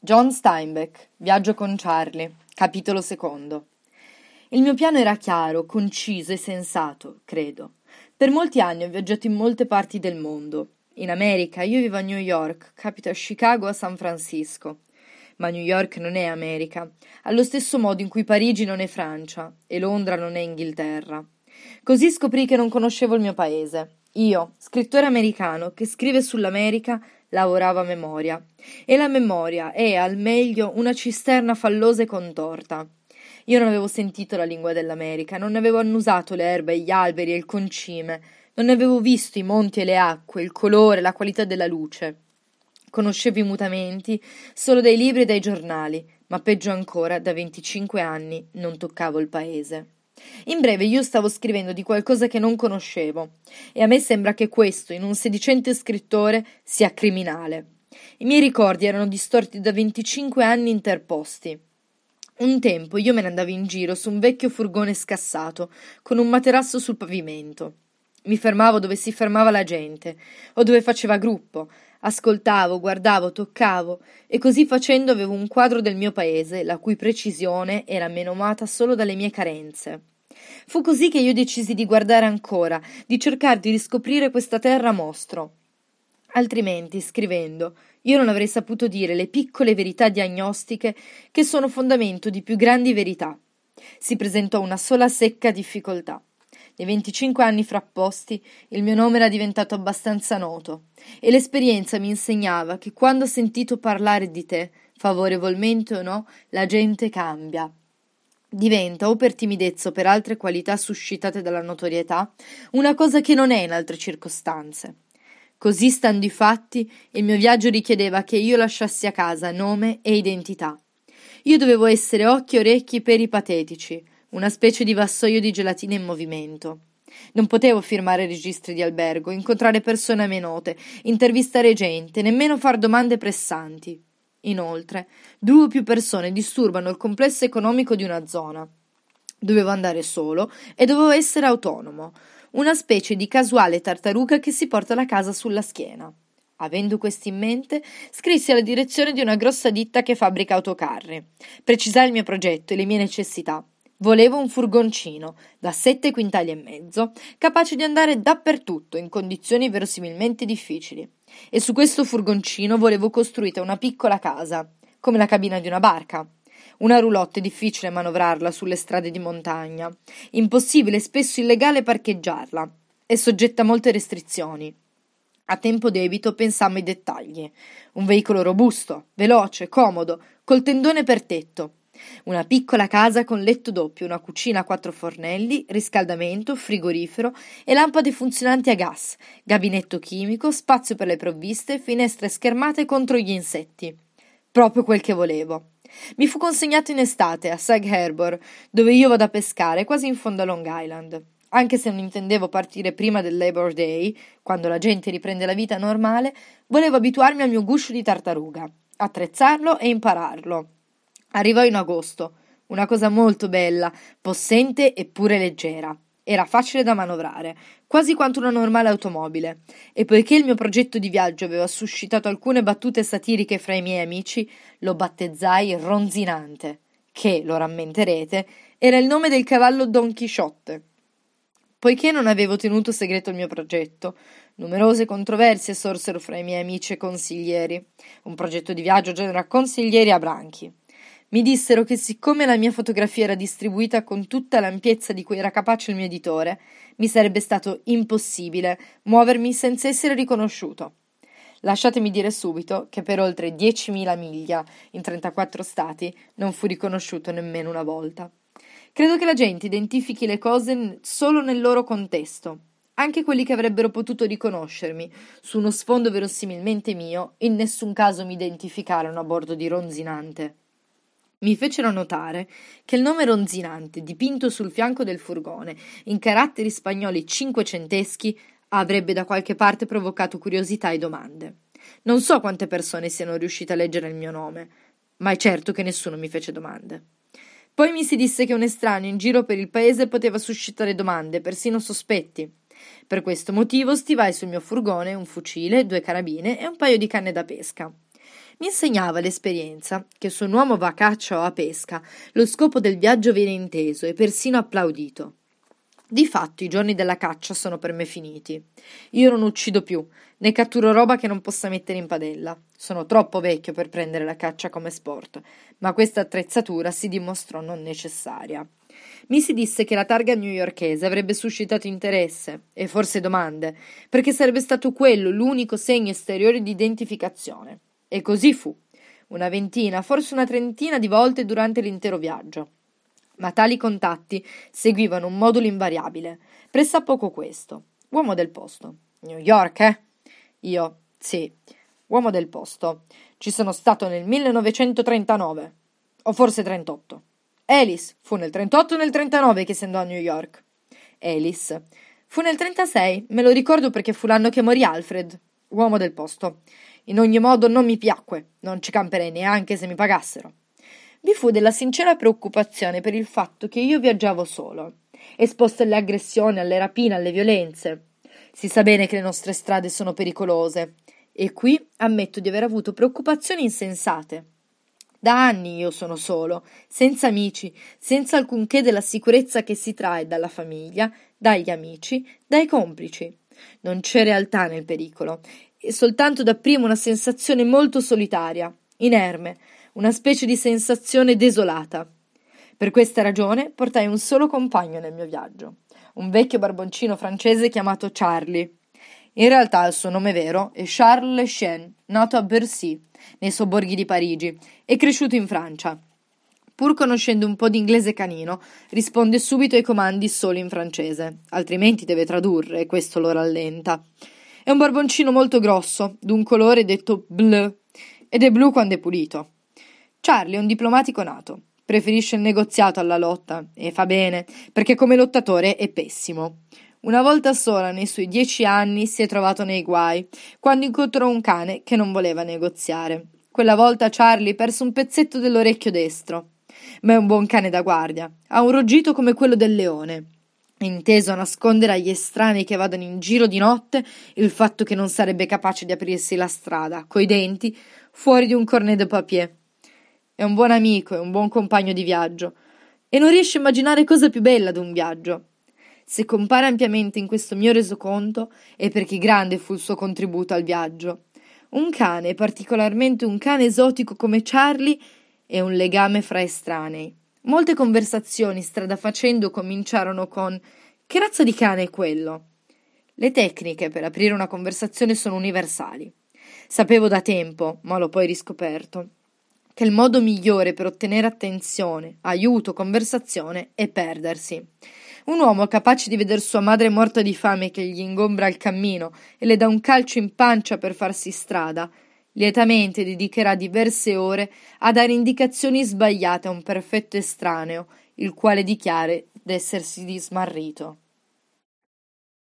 John Steinbeck, Viaggio con Charlie, capitolo secondo. Il mio piano era chiaro, conciso e sensato, credo. Per molti anni ho viaggiato in molte parti del mondo. In America io vivo a New York, capito a Chicago a San Francisco. Ma New York non è America, allo stesso modo in cui Parigi non è Francia e Londra non è Inghilterra. Così scoprì che non conoscevo il mio paese. Io, scrittore americano che scrive sull'America, lavoravo a memoria. E la memoria è, al meglio, una cisterna fallosa e contorta. Io non avevo sentito la lingua dell'America, non avevo annusato le erbe, gli alberi e il concime, non avevo visto i monti e le acque, il colore, la qualità della luce. Conoscevo i mutamenti solo dai libri e dai giornali, ma peggio ancora, da venticinque anni non toccavo il paese. In breve, io stavo scrivendo di qualcosa che non conoscevo, e a me sembra che questo, in un sedicente scrittore, sia criminale. I miei ricordi erano distorti da venticinque anni interposti. Un tempo io me ne andavo in giro su un vecchio furgone scassato, con un materasso sul pavimento. Mi fermavo dove si fermava la gente, o dove faceva gruppo, ascoltavo, guardavo, toccavo, e così facendo avevo un quadro del mio paese, la cui precisione era menomata solo dalle mie carenze. Fu così che io decisi di guardare ancora, di cercare di riscoprire questa terra mostro. Altrimenti, scrivendo, io non avrei saputo dire le piccole verità diagnostiche che sono fondamento di più grandi verità. Si presentò una sola secca difficoltà. Nei venticinque anni frapposti il mio nome era diventato abbastanza noto e l'esperienza mi insegnava che quando ho sentito parlare di te, favorevolmente o no, la gente cambia. Diventa, o per timidezza o per altre qualità suscitate dalla notorietà, una cosa che non è in altre circostanze. Così stando i fatti, il mio viaggio richiedeva che io lasciassi a casa nome e identità. Io dovevo essere occhi, orecchi, peri patetici, una specie di vassoio di gelatina in movimento. Non potevo firmare registri di albergo, incontrare persone a me note, intervistare gente, nemmeno far domande pressanti. Inoltre, due o più persone disturbano il complesso economico di una zona. Dovevo andare solo e dovevo essere autonomo, una specie di casuale tartaruga che si porta la casa sulla schiena. Avendo questo in mente, scrissi alla direzione di una grossa ditta che fabbrica autocarri. Precisai il mio progetto e le mie necessità. Volevo un furgoncino da sette quintali e mezzo, capace di andare dappertutto in condizioni verosimilmente difficili. E su questo furgoncino volevo costruita una piccola casa, come la cabina di una barca. Una roulotte difficile manovrarla sulle strade di montagna, impossibile e spesso illegale parcheggiarla, e soggetta a molte restrizioni. A tempo debito pensammo ai dettagli. Un veicolo robusto, veloce, comodo, col tendone per tetto, una piccola casa con letto doppio, una cucina a quattro fornelli, riscaldamento, frigorifero e lampade funzionanti a gas, gabinetto chimico, spazio per le provviste, finestre schermate contro gli insetti. Proprio quel che volevo. Mi fu consegnato in estate a Sag Harbor, dove io vado a pescare, quasi in fondo a Long Island. Anche se non intendevo partire prima del Labor Day, quando la gente riprende la vita normale, volevo abituarmi al mio guscio di tartaruga, attrezzarlo e impararlo. Arrivò in agosto, una cosa molto bella, possente eppure leggera. Era facile da manovrare, quasi quanto una normale automobile, e poiché il mio progetto di viaggio aveva suscitato alcune battute satiriche fra i miei amici, lo battezzai Ronzinante, che, lo rammenterete, era il nome del cavallo Don Chisciotte. Poiché non avevo tenuto segreto il mio progetto, numerose controversie sorsero fra i miei amici e consiglieri. Un progetto di viaggio genera consiglieri a branchi. Mi dissero che siccome la mia fotografia era distribuita con tutta l'ampiezza di cui era capace il mio editore, mi sarebbe stato impossibile muovermi senza essere riconosciuto. Lasciatemi dire subito che per oltre 10.000 miglia in 34 stati non fu riconosciuto nemmeno una volta. Credo che la gente identifichi le cose solo nel loro contesto. Anche quelli che avrebbero potuto riconoscermi su uno sfondo verosimilmente mio, in nessun caso mi identificarono a bordo di Ronzinante. Mi fecero notare che il nome ronzinante, dipinto sul fianco del furgone, in caratteri spagnoli cinquecenteschi, avrebbe da qualche parte provocato curiosità e domande. Non so quante persone siano riuscite a leggere il mio nome, ma è certo che nessuno mi fece domande. Poi mi si disse che un estraneo in giro per il paese poteva suscitare domande, persino sospetti. Per questo motivo stivai sul mio furgone un fucile, due carabine e un paio di canne da pesca. Mi insegnava l'esperienza che se un uomo va a caccia o a pesca, lo scopo del viaggio viene inteso e persino applaudito. Di fatto i giorni della caccia sono per me finiti. Io non uccido più, né catturo roba che non possa mettere in padella. Sono troppo vecchio per prendere la caccia come sport, ma questa attrezzatura si dimostrò non necessaria. Mi si disse che la targa newyorkese avrebbe suscitato interesse e forse domande, perché sarebbe stato quello l'unico segno esteriore di identificazione. E così fu. Una ventina, forse una trentina di volte durante l'intero viaggio ma tali contatti seguivano un modulo invariabile, pressappoco questo. Uomo del posto. New York, eh? Io, sì, uomo del posto. Ci sono stato nel 1939, o forse 38. Alice fu nel 38 o nel 39 che si andò a New York. Alice fu nel 36, me lo ricordo perché fu l'anno che morì Alfred, uomo del posto. In ogni modo non mi piacque, non ci camperei neanche se mi pagassero vi fu della sincera preoccupazione per il fatto che io viaggiavo solo, esposto alle aggressioni, alle rapine, alle violenze. Si sa bene che le nostre strade sono pericolose, e qui ammetto di aver avuto preoccupazioni insensate. Da anni io sono solo, senza amici, senza alcunché della sicurezza che si trae dalla famiglia, dagli amici, dai complici. Non c'è realtà nel pericolo, e soltanto dapprima una sensazione molto solitaria, inerme, una specie di sensazione desolata. Per questa ragione portai un solo compagno nel mio viaggio, un vecchio barboncino francese chiamato Charlie. In realtà il suo nome vero è Charles Lechen, nato a Bercy, nei sobborghi di Parigi, e cresciuto in Francia. Pur conoscendo un po' di inglese canino, risponde subito ai comandi solo in francese, altrimenti deve tradurre e questo lo rallenta. È un barboncino molto grosso, d'un colore detto bleu, ed è blu quando è pulito. Charlie è un diplomatico nato. Preferisce il negoziato alla lotta, e fa bene, perché come lottatore è pessimo. Una volta sola nei suoi dieci anni si è trovato nei guai, quando incontrò un cane che non voleva negoziare. Quella volta Charlie perse un pezzetto dell'orecchio destro. Ma è un buon cane da guardia. Ha un ruggito come quello del leone. Inteso a nascondere agli estranei che vadano in giro di notte il fatto che non sarebbe capace di aprirsi la strada, coi denti, fuori di un cornet de papier. È un buon amico, è un buon compagno di viaggio. E non riesce a immaginare cosa più bella d'un viaggio. Se compare ampiamente in questo mio resoconto è perché grande fu il suo contributo al viaggio. Un cane, particolarmente un cane esotico come Charlie, è un legame fra estranei. Molte conversazioni strada facendo cominciarono con Che razza di cane è quello? Le tecniche per aprire una conversazione sono universali. Sapevo da tempo, ma l'ho poi riscoperto che il modo migliore per ottenere attenzione, aiuto, conversazione è perdersi. Un uomo capace di veder sua madre morta di fame che gli ingombra il cammino e le dà un calcio in pancia per farsi strada, lietamente dedicherà diverse ore a dare indicazioni sbagliate a un perfetto estraneo, il quale dichiara d'essersi smarrito.